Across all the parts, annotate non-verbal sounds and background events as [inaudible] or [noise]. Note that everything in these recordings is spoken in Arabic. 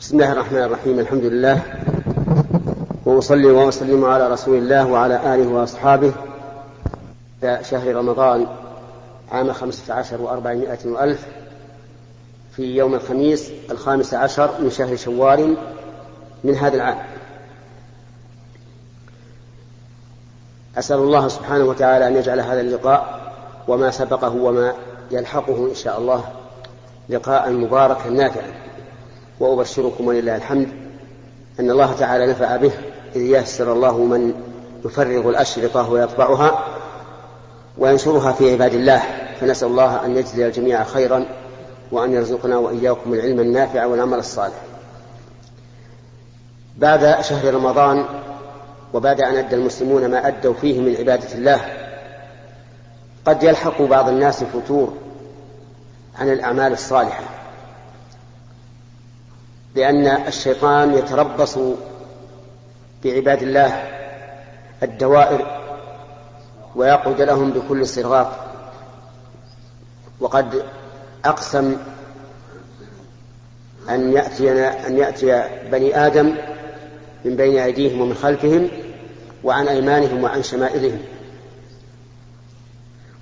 بسم الله الرحمن الرحيم الحمد لله. وأصلي وأسلم على رسول الله وعلى آله وأصحابه. شهر رمضان عام خمسة عشر وأربعمائة وألف في يوم الخميس الخامس عشر من شهر شوال من هذا العام. أسأل الله سبحانه وتعالى أن يجعل هذا اللقاء وما سبقه وما يلحقه إن شاء الله لقاء مباركا نافعا. وأبشركم ولله الحمد أن الله تعالى نفع به إذ يسر الله من يفرغ الأشرطة ويطبعها وينشرها في عباد الله فنسأل الله أن يجزي الجميع خيرا وأن يرزقنا وإياكم العلم النافع والعمل الصالح. بعد شهر رمضان وبعد أن أدى المسلمون ما أدوا فيه من عبادة الله قد يلحق بعض الناس فتور عن الأعمال الصالحة. لأن الشيطان يتربص بعباد الله الدوائر ويقعد لهم بكل صراط. وقد أقسم أن يأتينا أن يأتي بني آدم من بين أيديهم ومن خلفهم وعن أيمانهم وعن شمائلهم.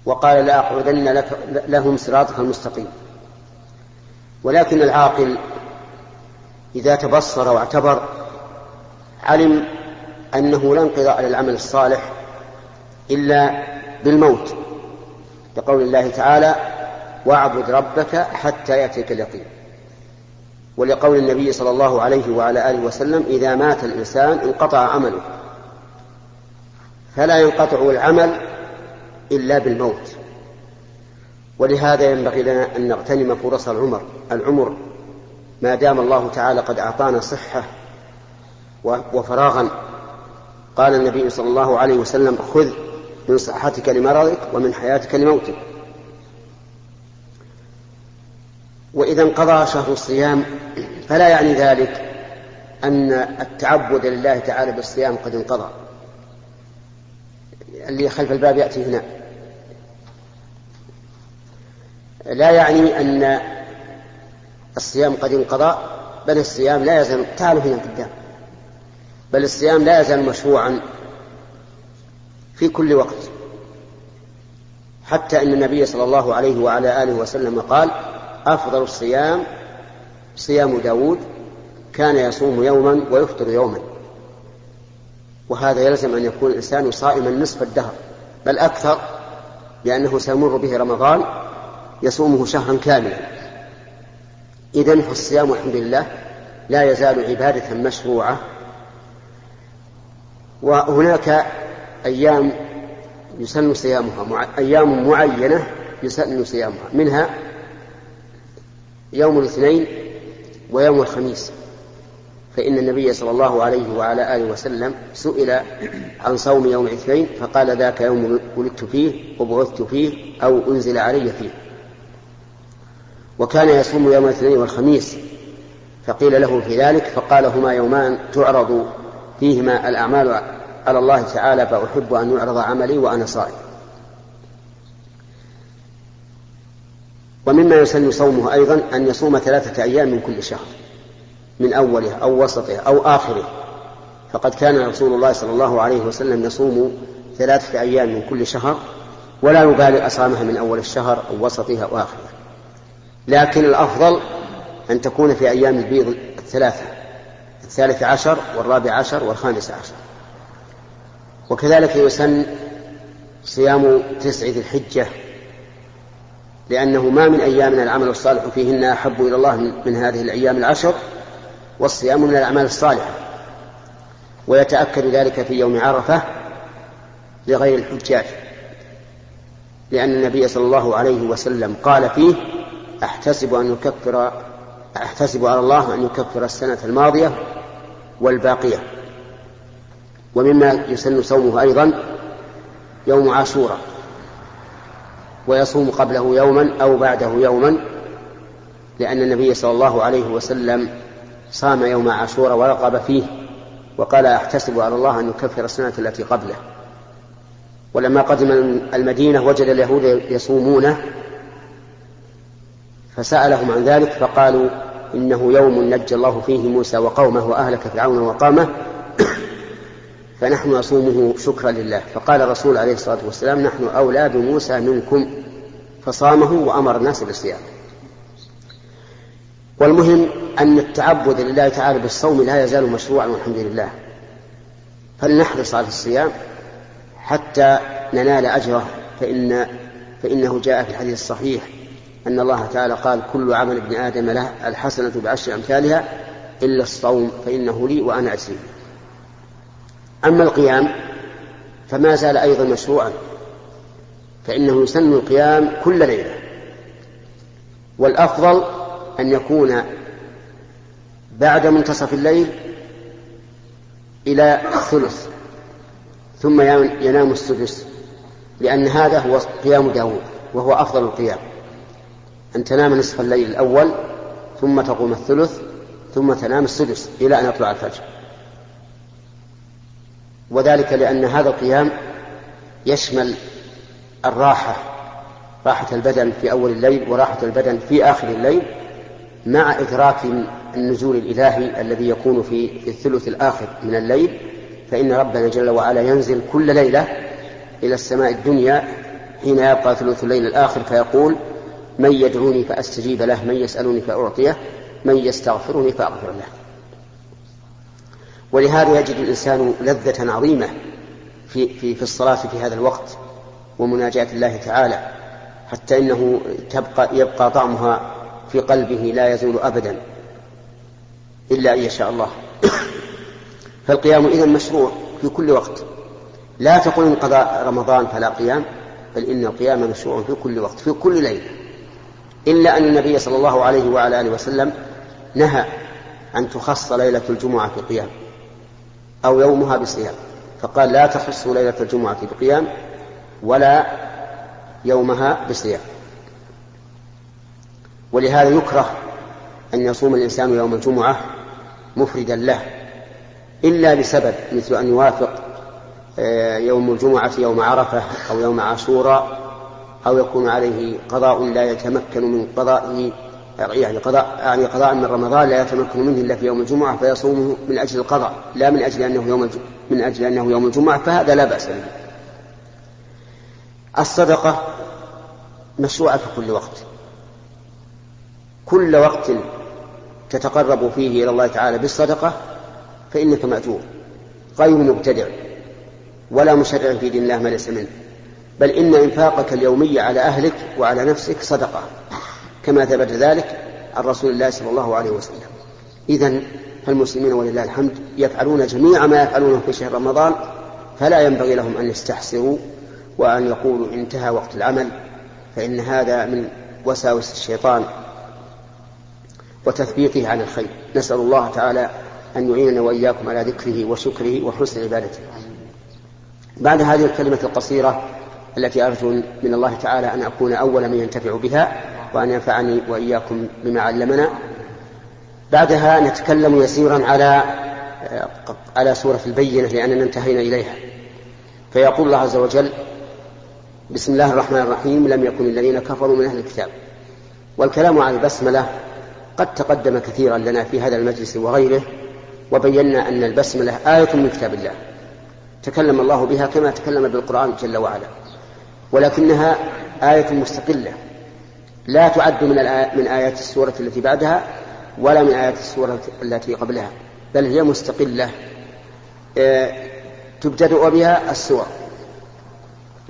وقال لأقعدن لك لهم صراطك المستقيم. ولكن العاقل إذا تبصر واعتبر علم أنه لا انقضاء للعمل الصالح إلا بالموت. لقول الله تعالى واعبد ربك حتى يأتيك اليقين. ولقول النبي صلى الله عليه وعلى آله وسلم إذا مات الإنسان انقطع عمله. فلا ينقطع العمل إلا بالموت. ولهذا ينبغي لنا أن نغتنم فرص العمر العمر ما دام الله تعالى قد أعطانا صحة وفراغا. قال النبي صلى الله عليه وسلم خذ من صحتك لمرضك ومن حياتك لموتك. وإذا انقضى شهر الصيام فلا يعني ذلك أن التعبد لله تعالى بالصيام قد انقضى. اللي خلف الباب يأتي هنا. لا يعني أن الصيام قد انقضى بل الصيام لا يزال تعالوا هنا قدام. بل الصيام لا يزال مشروعا في كل وقت. حتى إن النبي صلى الله عليه وعلى آله وسلم قال أفضل الصيام صيام داود كان يصوم يوما ويفطر يوما. وهذا يلزم أن يكون الإنسان صائما نصف الدهر بل أكثر لأنه سيمر به رمضان يصومه شهرا كاملا. إذن فالصيام الحمد لله لا يزال عبادة مشروعة. وهناك أيام يسن صيامها أيام معينة يسن صيامها منها يوم الاثنين ويوم الخميس. فإن النبي صلى الله عليه وعلى آله وسلم سئل عن صوم يوم الاثنين فقال ذاك يوم ولدت فيه وبعثت فيه أو أنزل علي فيه. وكان يصوم يوم الاثنين والخميس فقيل له في ذلك فقال هما يومان تعرض فيهما الأعمال على الله تعالى فأحب أن يعرض عملي وأنا صائم. ومما يسن صومه أيضا أن يصوم ثلاثة أيام من كل شهر من أوله أو وسطه أو آخره. فقد كان رسول الله صلى الله عليه وسلم يصوم ثلاثة أيام من كل شهر ولا يبالي أصامها من أول الشهر أو وسطه أو آخره لكن الأفضل أن تكون في أيام البيض الثلاثة الثالث عشر والرابع عشر والخامس عشر. وكذلك يسن صيام تسع ذي الحجة لأنه ما من أيام العمل الصالح فيهن أحب إلى الله من هذه الأيام العشر والصيام من الأعمال الصالحة. ويتأكد ذلك في يوم عرفة لغير الحجاج لأن النبي صلى الله عليه وسلم قال فيه أحتسب أن يكفر أحتسب على الله أن يكفر السنة الماضية والباقية. ومما يسن صومه أيضا يوم عاشوراء ويصوم قبله يوما أو بعده يوما لأن النبي صلى الله عليه وسلم صام يوم عاشوراء ورقب فيه وقال أحتسب على الله أن يكفر السنة التي قبله. ولما قدم المدينة وجد اليهود يصومونه فسألهم عن ذلك فقالوا إنه يوم نجى الله فيه موسى وقومه وأهلك فرعون وقامه [clears throat] فنحن نصومه شكرا لله. فقال الرسول عليه الصلاة والسلام نحن أولى بموسى منكم. فصامه وأمر الناس بالصيام. والمهم أن التعبد لله تعالى بالصوم لا يزال مشروعا والحمد لله. فلنحرص على الصيام حتى ننال أجره فإن فإنه جاء في الحديث الصحيح أن الله تعالى قال كل عمل ابن آدم له الحسنة بعشر أمثالها إلا الصوم فإنه لي وأنا أجزي. أما القيام فما زال أيضا مشروعا فإنه يسن القيام كل ليلة. والأفضل أن يكون بعد منتصف الليل إلى الثلث ثم ينام السدس لأن هذا هو قيام داود وهو أفضل القيام. أن تنام نصف الليل الأول ثم تقوم الثلث ثم تنام السدس إلى أن يطلع الفجر. وذلك لأن هذا القيام يشمل الراحة راحة البدن في أول الليل وراحة البدن في آخر الليل مع إدراك النزول الإلهي الذي يكون في, الثلث الآخر من الليل. فإن ربنا جل وعلا ينزل كل ليلة إلى السماء الدنيا حين يبقى ثلث الليل الآخر فيقول من يدعوني فأستجيب له من يسألني فأعطيه من يستغفرني فأغفر له. ولهذا يجد الإنسان لذة عظيمة في, في, في الصلاة في هذا الوقت ومناجاة الله تعالى حتى إنه تبقى يبقى طعمها في قلبه لا يزول أبدا إلا أن يشاء الله. فالقيام إذا مشروع في كل وقت. لا تقل إن قضاء رمضان فلا قيام بل إن القيام مشروع في كل وقت في كل ليلة. إلا أن النبي صلى الله عليه وعلى آله وسلم نهى أن تخص ليلة الجمعة في قيام أو يومها بصيام. فقال لا تخص ليلة الجمعة بقيام ولا يومها بصيام. ولهذا يكره أن يصوم الإنسان يوم الجمعة مفردا له إلا لسبب مثل أن يوافق آه، يوم الجمعة يوم عرفة أو يوم عاشوراء أو يكون عليه قضاء لا يتمكن من قضائه يعني قضاء يعني قضاء من رمضان لا يتمكن منه إلا في يوم الجمعة فيصومه من أجل القضاء لا من أجل أنه يوم من أجل أنه يوم الجمعة فهذا لا بأس به. الصدقة مشروعة في كل وقت. كل وقت تتقرب فيه إلى الله تعالى بالصدقة فإنك مأجور غير مبتدع ولا مشرع في دين الله ما ليس منه بل إن إنفاقك اليومي على أهلك وعلى نفسك صدقة. كما ثبت ذلك عن رسول الله صلى الله عليه وسلم. إذا فالمسلمين ولله الحمد يفعلون جميع ما يفعلونه في شهر رمضان فلا ينبغي لهم أن يستحسروا وأن يقولوا انتهى وقت العمل فإن هذا من وساوس الشيطان وتثبيطه عن الخير. نسأل الله تعالى أن يعيننا وإياكم على ذكره وشكره وحسن عبادته. بعد هذه الكلمة القصيرة التي أرجو من الله تعالى أن أكون أول من ينتفع بها وأن ينفعني وإياكم بما علمنا. بعدها نتكلم يسيرا على على سورة البينة لأننا انتهينا إليها. فيقول الله عز وجل بسم الله الرحمن الرحيم لم يكن الذين كفروا من أهل الكتاب. والكلام عن البسملة قد تقدم كثيرا لنا في هذا المجلس وغيره وبينا أن البسملة آية من كتاب الله. تكلم الله بها كما تكلم بالقرآن جل وعلا. ولكنها آية مستقلة. لا تعد من من آيات السورة التي بعدها ولا من آيات السورة التي قبلها بل هي مستقلة. آه، تبتدأ بها السور.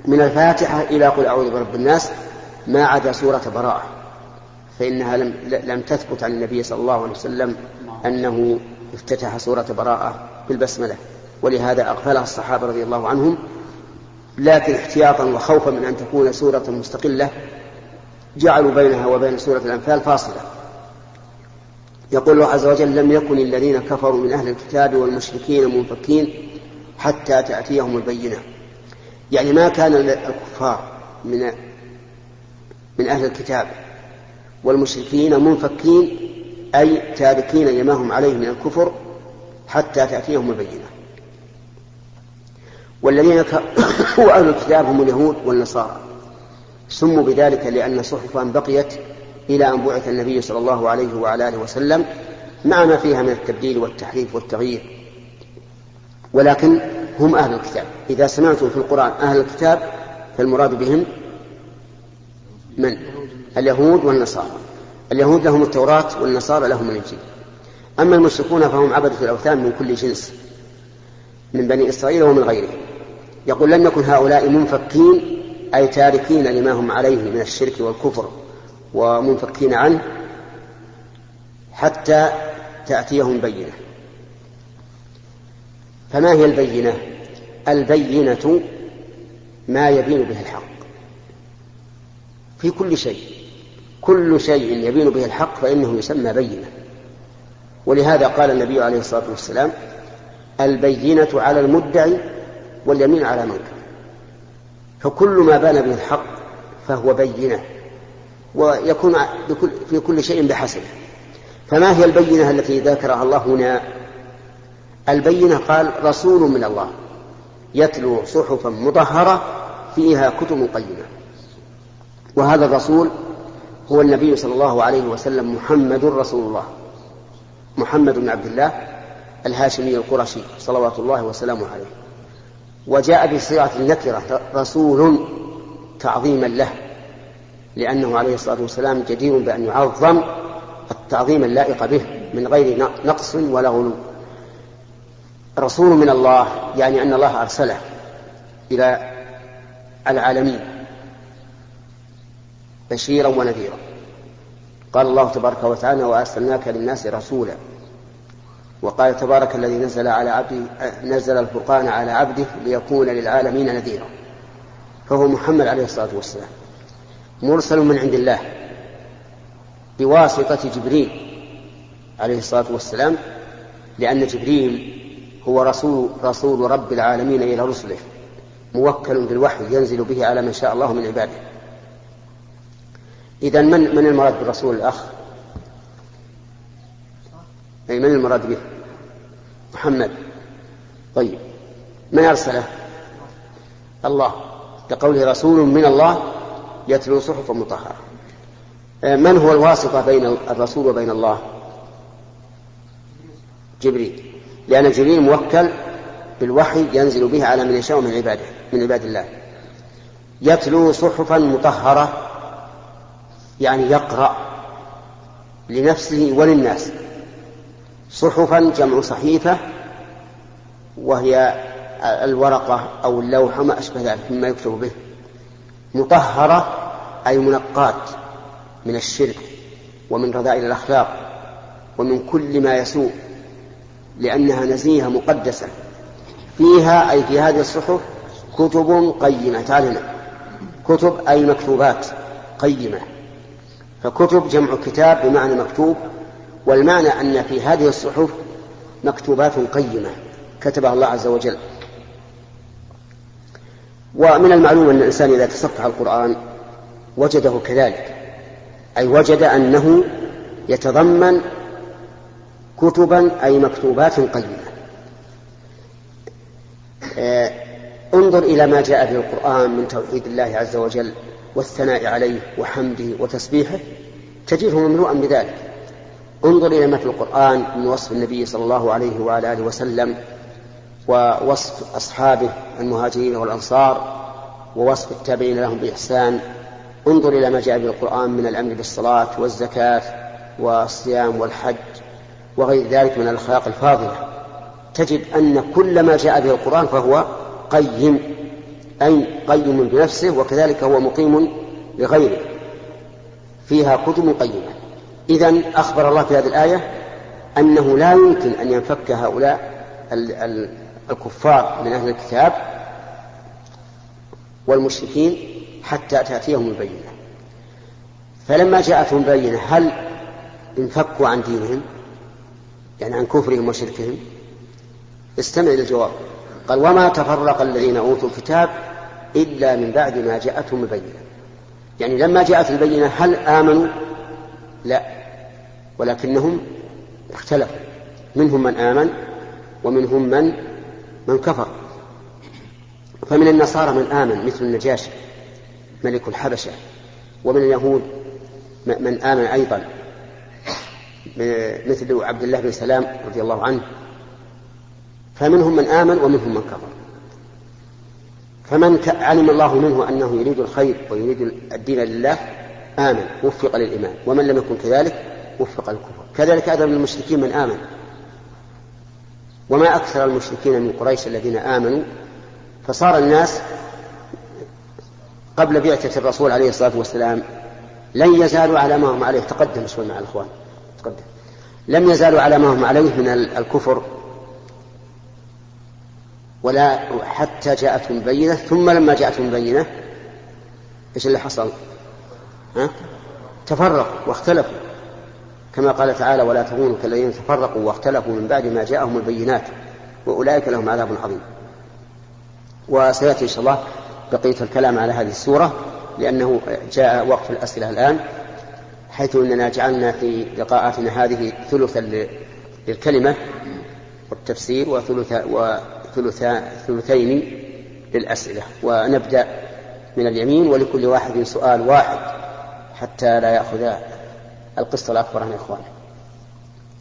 من الفاتحة إلى قل أعوذ برب الناس ما عدا سورة براءة. فإنها لم لم تثبت عن النبي صلى الله عليه وسلم أنه افتتح سورة براءة بالبسملة. ولهذا أغفلها الصحابة رضي الله عنهم لكن احتياطا وخوفا من أن تكون سورة مستقلة جعلوا بينها وبين سورة الأنفال فاصلة. يقول الله عز وجل لم يكن الذين كفروا من أهل الكتاب والمشركين منفكين حتى تأتيهم البينة. يعني ما كان الكفار من من أهل الكتاب والمشركين منفكين أي تاركين لما هم عليه من الكفر حتى تأتيهم البينة. والذين [coughs] هو أهل الكتاب هم اليهود والنصارى. سموا بذلك لأن صحفا بقيت إلى أن بعث النبي صلى الله عليه وعلى آله وسلم مع ما فيها من التبديل والتحريف والتغيير. ولكن هم أهل الكتاب. إذا سمعتم في القرآن أهل الكتاب فالمراد بهم من؟ اليهود والنصارى. اليهود لهم التوراة والنصارى لهم الإنجيل. أما المشركون فهم عبدة الأوثان من كل جنس من بني إسرائيل ومن غيرهم. يقول لم يكن هؤلاء منفكين أي تاركين لما هم عليه من الشرك والكفر ومنفكين عنه حتى تأتيهم بينة. فما هي البينة؟ البينة ما يبين به الحق. في كل شيء كل شيء يبين به الحق فإنه يسمى بينة. ولهذا قال النبي عليه الصلاة والسلام البينة على المدعي واليمين على منكر. فكل ما بان به الحق فهو بينة ويكون في كل شيء بحسبه فما هي البينة التي ذكرها الله هنا؟ البينة قال رسول من الله يتلو صحفا مطهرة فيها كتب قيمة. وهذا الرسول هو النبي صلى الله عليه وسلم محمد رسول الله. محمد بن عبد الله الهاشمي القرشي صلوات الله وسلامه عليه. وجاء بصيغة النكرة رسول تعظيما له لأنه عليه الصلاة والسلام جدير بأن يعظم التعظيم اللائق به من غير نقص ولا غلو. رسول من الله يعني أن الله أرسله إلى العالمين بشيرا ونذيرا. قال الله تبارك وتعالى وأرسلناك للناس رسولا وقال تبارك الذي نزل على عبده نزل الفرقان على عبده ليكون للعالمين نذيرا. فهو محمد عليه الصلاة والسلام. مرسل من عند الله. بواسطة جبريل عليه الصلاة والسلام لأن جبريل هو رسول رسول رب العالمين إلى رسله. موكل بالوحي ينزل به على من شاء الله من عباده. إذا من من المراد بالرسول الأخ؟ أي من المراد به؟ محمد. طيب من أرسله؟ الله. كقوله رسول من الله يتلو صحفا مطهرة. من هو الواسطة بين الرسول وبين الله؟ جبريل. لأن جبريل موكل بالوحي ينزل به على من يشاء من عباده من عباد الله. يتلو صحفا مطهرة يعني يقرأ لنفسه وللناس. صحفا جمع صحيفة وهي الورقة أو اللوحة ما أشبه ذلك مما يكتب به. مطهرة أي منقاة من الشرك ومن رذائل الأخلاق ومن كل ما يسوء لأنها نزيهة مقدسة. فيها أي في هذه الصحف كتب قيمة تعالنا كتب أي مكتوبات قيمة. فكتب جمع كتاب بمعنى مكتوب والمعنى أن في هذه الصحف مكتوبات قيمة. كتبها الله عز وجل. ومن المعلوم أن الإنسان إذا تصفح القرآن وجده كذلك. أي وجد أنه يتضمن كتبا أي مكتوبات قيمة. آه، انظر إلى ما جاء في القرآن من توحيد الله عز وجل والثناء عليه وحمده وتسبيحه. تجده مملوءا بذلك. انظر إلى ما في القرآن من وصف النبي صلى الله عليه وعلى آله وسلم ووصف أصحابه المهاجرين والأنصار ووصف التابعين لهم بإحسان. انظر إلى ما جاء في القرآن من الأمر بالصلاة والزكاة والصيام والحج وغير ذلك من الأخلاق الفاضلة. تجد أن كل ما جاء به القرآن فهو قيم أي قيم بنفسه وكذلك هو مقيم لغيره. فيها كتب قيمة. إذا أخبر الله في هذه الآية أنه لا يمكن أن ينفك هؤلاء الكفار من أهل الكتاب والمشركين حتى تأتيهم البينة. فلما جاءتهم بينة هل انفكوا عن دينهم؟ يعني عن كفرهم وشركهم؟ استمع للجواب. قال وما تفرق الذين أوتوا الكتاب إلا من بعد ما جاءتهم البينة. يعني لما جاءت البينة هل آمنوا؟ لا. ولكنهم اختلفوا. منهم من آمن ومنهم من من كفر. فمن النصارى من آمن مثل النجاشي ملك الحبشة ومن اليهود من آمن أيضا مثل عبد الله بن سلام رضي الله عنه. فمنهم من آمن ومنهم من كفر. فمن علم الله منه أنه يريد الخير ويريد الدين لله آمن وفق للإيمان. ومن لم يكن كذلك وفق للكفر كذلك أيضا من المشركين من آمن. وما أكثر المشركين من قريش الذين آمنوا فصار الناس قبل بعثة الرسول عليه الصلاة والسلام لن يزالوا على ما هم عليه. تقدم شوي مع الإخوان. تقدم. لم يزالوا على ما هم عليه من الكفر. ولا حتى جاءتهم بينة. ثم لما جاءتهم بينة إيش اللي حصل؟ ها؟ تفرقوا واختلفوا. كما قال تعالى ولا تكونوا كالذين تفرقوا واختلفوا من بعد ما جاءهم البينات وأولئك لهم عذاب عظيم. وسيأتي إن شاء الله بقية الكلام على هذه السورة لأنه جاء وقت الأسئلة الآن حيث إننا جعلنا في لقاءاتنا هذه ثلثا للكلمة والتفسير وثلث ثلثين للأسئلة ونبدأ من اليمين ولكل واحد سؤال واحد حتى لا يأخذ القسط الأكبر عن إخوانه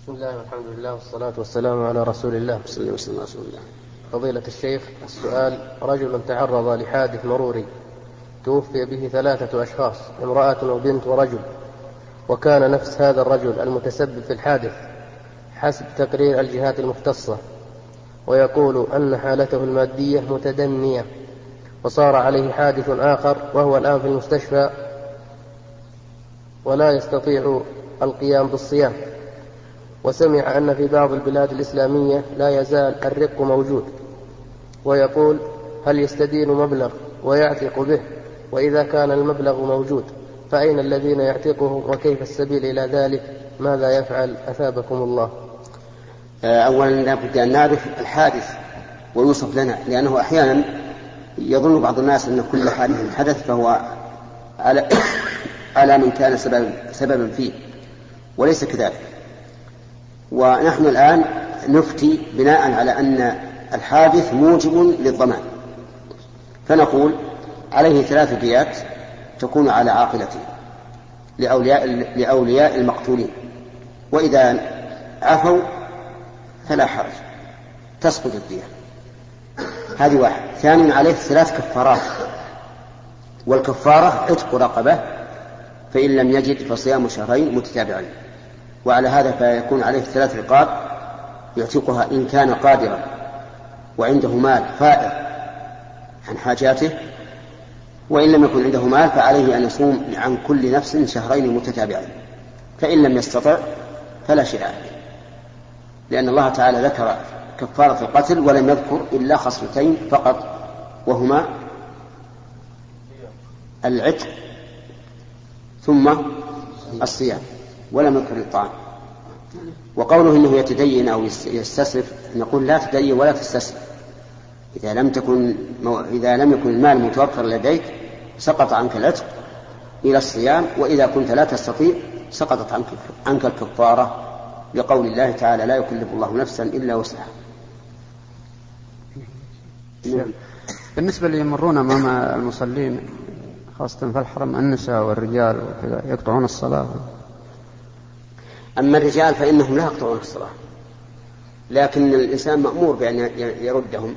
بسم الله والحمد لله والصلاة والسلام على رسول الله. صلى الله وسلم. رسول الله فضيلة الشيخ السؤال رجل تعرض لحادث مروري توفي به ثلاثة أشخاص امرأة وبنت ورجل وكان نفس هذا الرجل المتسبب في الحادث حسب تقرير الجهات المختصة ويقول أن حالته المادية متدنية وصار عليه حادث آخر وهو الآن في المستشفى ولا يستطيع القيام بالصيام. وسمع أن في بعض البلاد الإسلامية لا يزال الرق موجود. ويقول هل يستدين مبلغ ويعتق به؟ وإذا كان المبلغ موجود فأين الذين يعتقه؟ وكيف السبيل إلى ذلك؟ ماذا يفعل؟ أثابكم الله. آه، أولا لابد أن نعرف الحادث ويوصف لنا لأنه أحيانا يظن بعض الناس أن كل حادث حدث فهو على على من كان سببا سببا فيه. وليس كذلك. ونحن الآن نفتي بناء على أن الحادث موجب للضمان. فنقول عليه ثلاث ديات تكون على عاقلته لأولياء لأولياء المقتولين. وإذا عفوا فلا حرج. تسقط الدية. هذه واحد. ثانيا عليه ثلاث كفارات. والكفارة عتق رقبة فإن لم يجد فصيام شهرين متتابعين. وعلى هذا فيكون عليه ثلاث رقاب يعتقها إن كان قادرا وعنده مال فائض عن حاجاته وإن لم يكن عنده مال فعليه أن يصوم عن كل نفس شهرين متتابعين. فإن لم يستطع فلا شيء عليه لأن الله تعالى ذكر كفارة القتل ولم يذكر إلا خصلتين فقط وهما العتق ثم الصيام ولم يذكر الطعام وقوله إنه يتدين أو يستسرف نقول لا تدين ولا تستسرف. إذا لم تكن إذا لم يكن المال متوفر لديك سقط عنك العتق إلى الصيام وإذا كنت لا تستطيع سقطت عنك عنك الكفارة. لقول الله تعالى لا يكلف الله نفسا إلا وسعها. بالنسبة اللي يمرون أمام المصلين خاصة في الحرم النساء والرجال وكذا يقطعون الصلاة. أما الرجال فإنهم لا يقطعون الصلاة. لكن الإنسان مأمور بأن يردهم.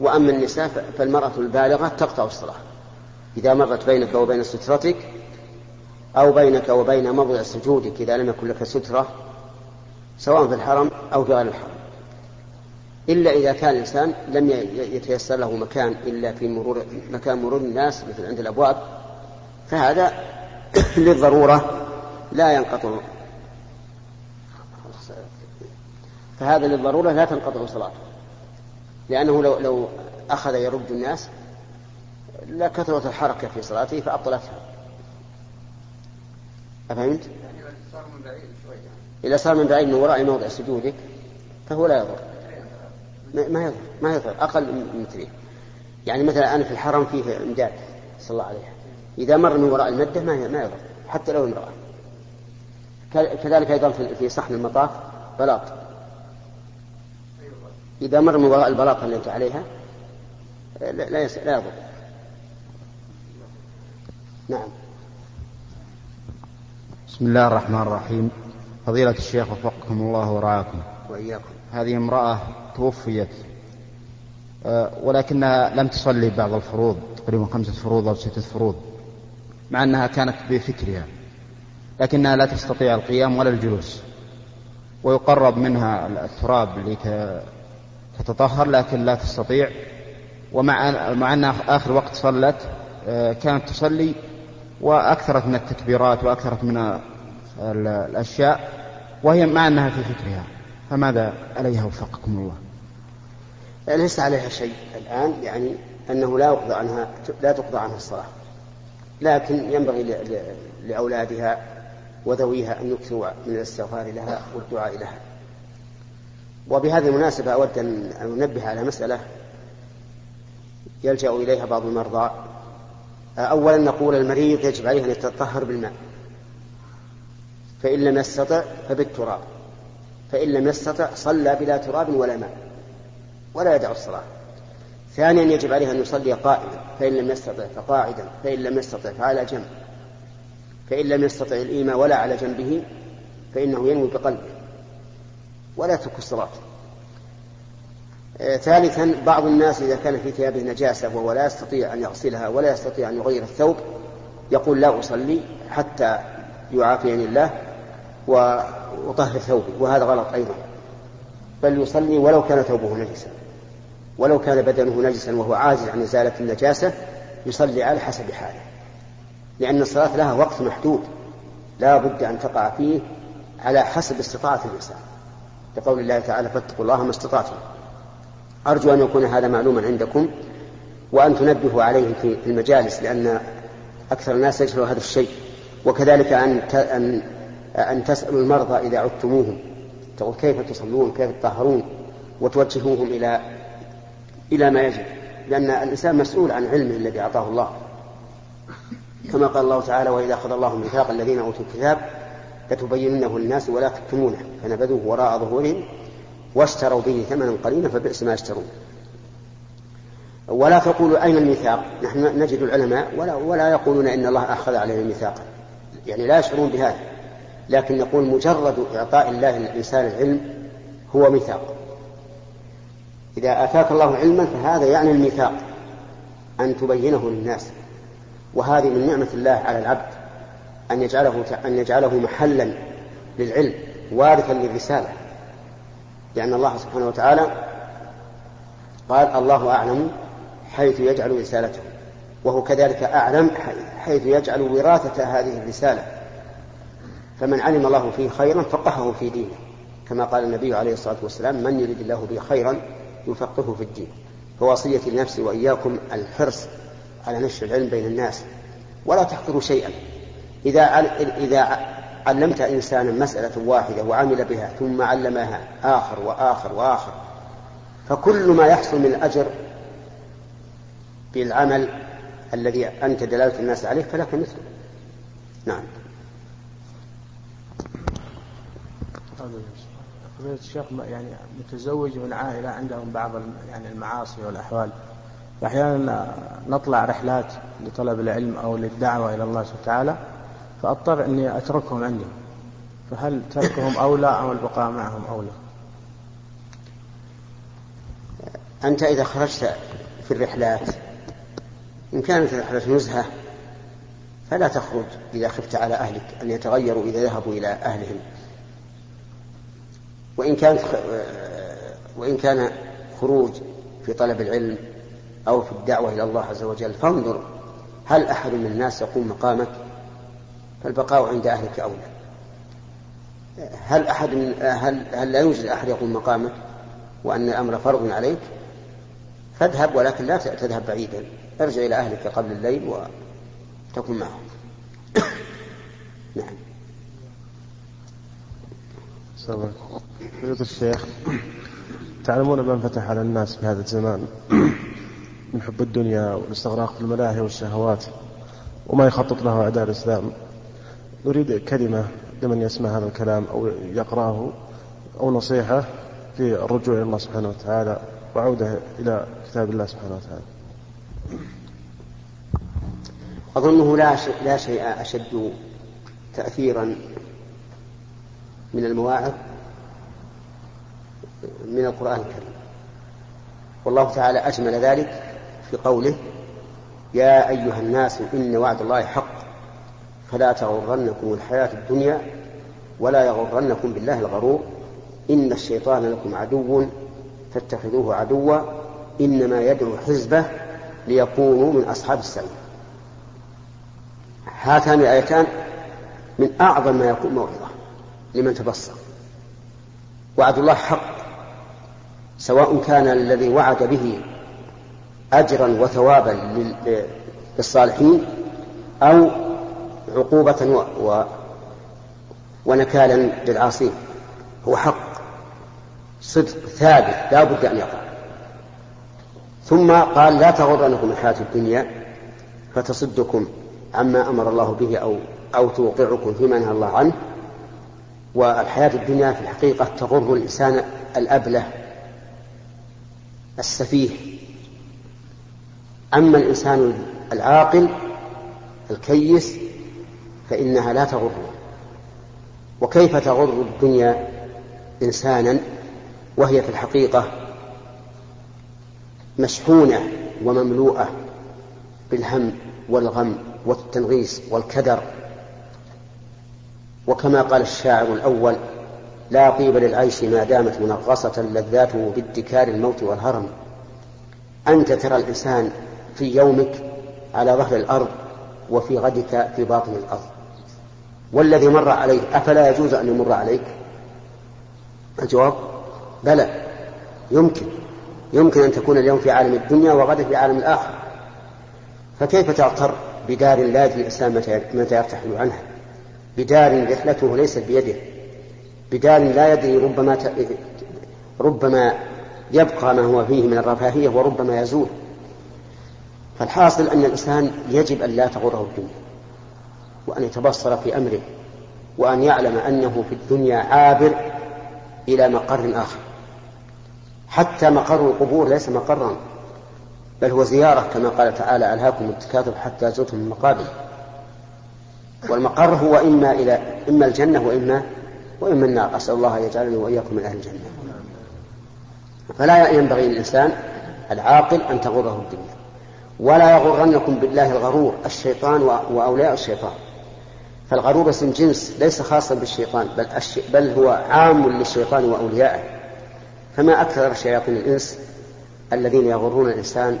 وأما النساء فالمرأة البالغة تقطع الصلاة. إذا مرت بينك وبين سترتك أو بينك وبين موضع سجودك إذا لم يكن لك سترة سواء في الحرم أو في غير الحرم. إلا إذا كان الإنسان لم يتيسر له مكان إلا في مرور مكان مرور الناس مثل عند الأبواب فهذا [coughs] للضرورة لا ينقطع. فهذا للضرورة لا تنقطع صلاته. لأنه لو لو أخذ يرد الناس لكثرت الحركة في صلاته فأبطلتها. أفهمت؟ إذا صار من بعيد من وراء موضع سجودك فهو لا يضر. ما يضر ما يضر أقل من مترين يعني مثلا أنا في الحرم فيه إمداد صلى الله عليه إذا مر من وراء المدة ما ما يضر حتى لو امرأة. كذلك أيضا في صحن المطاف بلاط. إذا مر من وراء البلاطة التي عليها لا لا, لا يضر. نعم. بسم الله الرحمن الرحيم. فضيلة الشيخ وفقكم الله ورعاكم. وإياكم. هذه امرأة توفيت. آه، ولكنها لم تصلي بعض الفروض تقريبا خمسة فروض أو ستة فروض مع أنها كانت بفكرها لكنها لا تستطيع القيام ولا الجلوس. ويقرب منها التراب لتتطهر لكن لا تستطيع. ومع مع أنها آخر وقت صلت آه، كانت تصلي وأكثرت من التكبيرات وأكثرت من الأشياء وهي مع أنها في فكرها. فماذا عليها وفقكم الله؟ ليس عليها شيء الآن يعني أنه لا يقضى عنها لا تقضى عنها الصلاة. لكن ينبغي لأولادها وذويها أن يكثروا من الاستغفار لها والدعاء لها. وبهذه المناسبة أود أن أنبه على مسألة يلجأ إليها بعض المرضى. أولا نقول المريض يجب عليه أن يتطهر بالماء فإن لم يستطع فبالتراب. فإن لم يستطع صلى بلا تراب ولا ماء ولا يدع الصلاة. ثانيا يجب عليه أن يصلي قائما فإن لم يستطع فقاعدا فإن لم يستطع فعلى جنب. فإن لم يستطع الإيماء ولا على جنبه فإنه ينوي بقلبه ولا يترك الصلاة. آه، ثالثا بعض الناس إذا كان في ثيابه نجاسة وهو لا يستطيع أن يغسلها ولا يستطيع أن يغير الثوب يقول لا أصلي حتى يعافيني الله وأطهر ثوبي وهذا غلط أيضا. بل يصلي ولو كان ثوبه نجسا. ولو كان بدنه نجسا وهو عاجز عن إزالة النجاسة يصلي على حسب حاله. لأن الصلاة لها وقت محدود. لا بد أن تقع فيه على حسب استطاعة الإنسان. لقول الله تعالى فاتقوا الله ما استطعتم. أرجو أن يكون هذا معلوما عندكم وأن تنبهوا عليه في المجالس لأن أكثر الناس يجهلوا هذا الشيء. وكذلك أن أن أن تسألوا المرضى إذا عدتموهم. تقول كيف تصلون؟ كيف تطهرون؟ وتوجهوهم إلى إلى ما يجب. لأن الإنسان مسؤول عن علمه الذي أعطاه الله. كما قال الله تعالى وإذا أخذ الله ميثاق الذين أوتوا الكتاب لتبيننه للناس ولا تكتمونه. فنبذوه وراء ظهورهم واشتروا به ثمنا قليلا فبئس ما يشترون. ولا تقولوا أين الميثاق؟ نحن نجد العلماء ولا, ولا يقولون إن الله أخذ علينا ميثاقا يعني لا يشعرون بهذا. لكن نقول مجرد إعطاء الله للإنسان العلم هو ميثاق. إذا آتاك الله علما فهذا يعني الميثاق أن تبينه للناس. وهذه من نعمة الله على العبد أن يجعله أن يجعله محلا للعلم وارثا للرسالة. لأن الله سبحانه وتعالى قال الله أعلم حيث يجعل رسالته. وهو كذلك أعلم حيث يجعل وراثة هذه الرسالة. فمن علم الله فيه خيرا فقهه في دينه. كما قال النبي عليه الصلاة والسلام من يريد الله به خيرا يفقهه في الدين. فوصيتي لنفسي وإياكم الحرص على نشر العلم بين الناس. ولا تحقروا شيئا. إذا إذا علمت إنسانا مسألة واحدة وعمل بها ثم علمها آخر وآخر وآخر فكل ما يحصل من الأجر بالعمل الذي أنت دلالة الناس عليه فلك مثله. نعم. فضيلة الشيخ يعني متزوج من عائلة عندهم بعض يعني المعاصي والأحوال. فأحيانا نطلع رحلات لطلب العلم أو للدعوة إلى الله سبحانه وتعالى فأضطر أني أتركهم عندي. فهل تركهم أولى أو البقاء معهم أولى أنت إذا خرجت في الرحلات إن كانت الرحلة نزهة فلا تخرج إذا خفت على أهلك أن يتغيروا إذا ذهبوا إلى أهلهم. وإن كانت وإن كان خروج في طلب العلم أو في الدعوة إلى الله عز وجل فانظر هل أحد من الناس يقوم مقامك؟ فالبقاء عند أهلك أولى. هل أحد من هل, هل لا يوجد أحد يقوم مقامك وأن الأمر فرض عليك؟ فاذهب ولكن لا تذهب بعيدا. ارجع إلى أهلك قبل الليل وتكن معهم. [coughs] نعم. فضيلة الشيخ. تعلمون ما انفتح على الناس في هذا الزمان. [clears throat] من حب الدنيا والاستغراق في الملاهي والشهوات وما يخطط له أعداء الإسلام. نريد كلمة لمن يسمع هذا الكلام أو يقرأه أو نصيحة في الرجوع إلى الله سبحانه وتعالى وعودة إلى كتاب الله سبحانه وتعالى. أظنه لا شيء, لا شيء أشد تأثيرا من المواعظ من القرآن الكريم. والله تعالى أجمل ذلك في قوله يا أيها الناس إن وعد الله حق فلا تغرنكم الحياة الدنيا ولا يغرنكم بالله الغرور. إن الشيطان لكم عدو فاتخذوه عدوا. إنما يدعو حزبه ليكونوا من أصحاب السعير هاتان الآيتان من أعظم ما يكون موعظة. لمن تبصر. وعد الله حق سواء كان الذي وعد به أجرا وثوابا للصالحين أو عقوبة و... و... ونكالا للعاصين. هو حق صدق ثابت لا بد أن يقع. ثم قال لا تغرنكم الحياة الدنيا فتصدكم عما أمر الله به أو أو توقعكم فيما نهى الله عنه. والحياة الدنيا في الحقيقة تغر الإنسان الأبلة السفيه. أما الإنسان العاقل الكيس فإنها لا تغر وكيف تغر الدنيا إنسانا وهي في الحقيقة مشحونة ومملوءة بالهم والغم والتنغيص والكدر؟ وكما قال الشاعر الأول لا طيب للعيش ما دامت منغصة لذاته بادكار الموت والهرم. أنت ترى الإنسان في يومك على ظهر الأرض وفي غدك في باطن الأرض. والذي مر عليه أفلا يجوز أن يمر عليك؟ الجواب بلى يمكن. يمكن أن تكون اليوم في عالم الدنيا وغدا في عالم الآخر. فكيف تغتر بدار لا يدري الإنسان متى يرتحل عنها؟ بدار رحلته ليست بيده. بدار لا يدري ربما ت... ربما يبقى ما هو فيه من الرفاهية وربما يزول. فالحاصل أن الإنسان يجب أن لا تغره الدنيا وأن يتبصر في أمره وأن يعلم أنه في الدنيا عابر إلى مقر آخر. حتى مقر القبور ليس مقرا بل هو زيارة كما قال تعالى ألهاكم التكاثر حتى زرتم المقابر. والمقر هو إما إلى إما الجنة وإما وإما النار. أسأل الله أن يجعلني وإياكم من أهل الجنة. فلا ينبغي للإنسان العاقل أن تغره الدنيا. ولا يغرنكم بالله الغرور الشيطان وأولياء الشيطان. فالغرور اسم جنس ليس خاصا بالشيطان بل, الشي... بل هو عام للشيطان وأوليائه. فما أكثر شياطين الإنس الذين يغرون الإنسان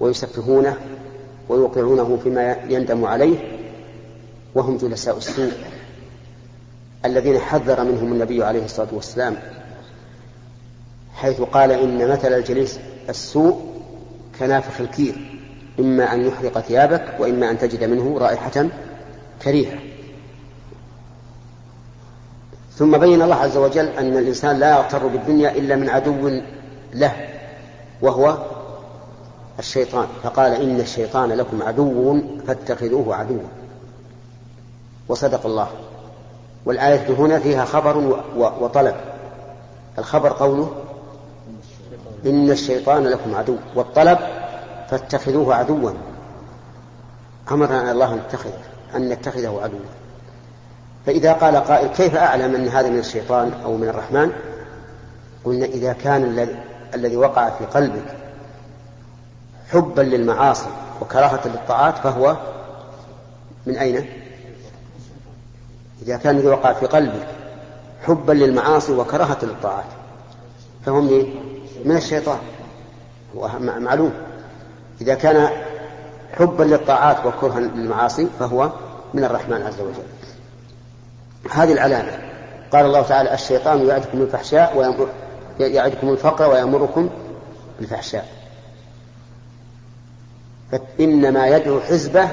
ويسفهونه ويوقعونه فيما يندم عليه وهم جلساء السوء الذين حذر منهم النبي عليه الصلاة والسلام حيث قال إن مثل الجليس السوء كنافخ الكير إما أن يحرق ثيابك وإما أن تجد منه رائحة كريهة. ثم بين الله عز وجل أن الإنسان لا يغتر بالدنيا إلا من عدو له وهو الشيطان. فقال إن الشيطان لكم عدو فاتخذوه عدوا. وصدق الله. والآية هنا فيها خبر وطلب. الخبر قوله إن الشيطان لكم عدو والطلب فاتخذوه عدوا. أمرنا الله أن نتخذ أن نتخذه عدوا. فإذا قال قائل كيف أعلم أن هذا من الشيطان أو من الرحمن؟ قلنا إذا كان الذي وقع في قلبك حبا للمعاصي وكراهة للطاعات فهو من أين؟ إذا كان الذي وقع في قلبك حبا للمعاصي وكراهة للطاعات فهو من من الشيطان. هو معلوم. إذا كان حبا للطاعات وكرها للمعاصي فهو من الرحمن عز وجل. هذه العلامة. قال الله تعالى الشيطان يعدكم الفحشاء يعدكم الفقر ويأمركم بالفحشاء. فإنما يدعو حزبه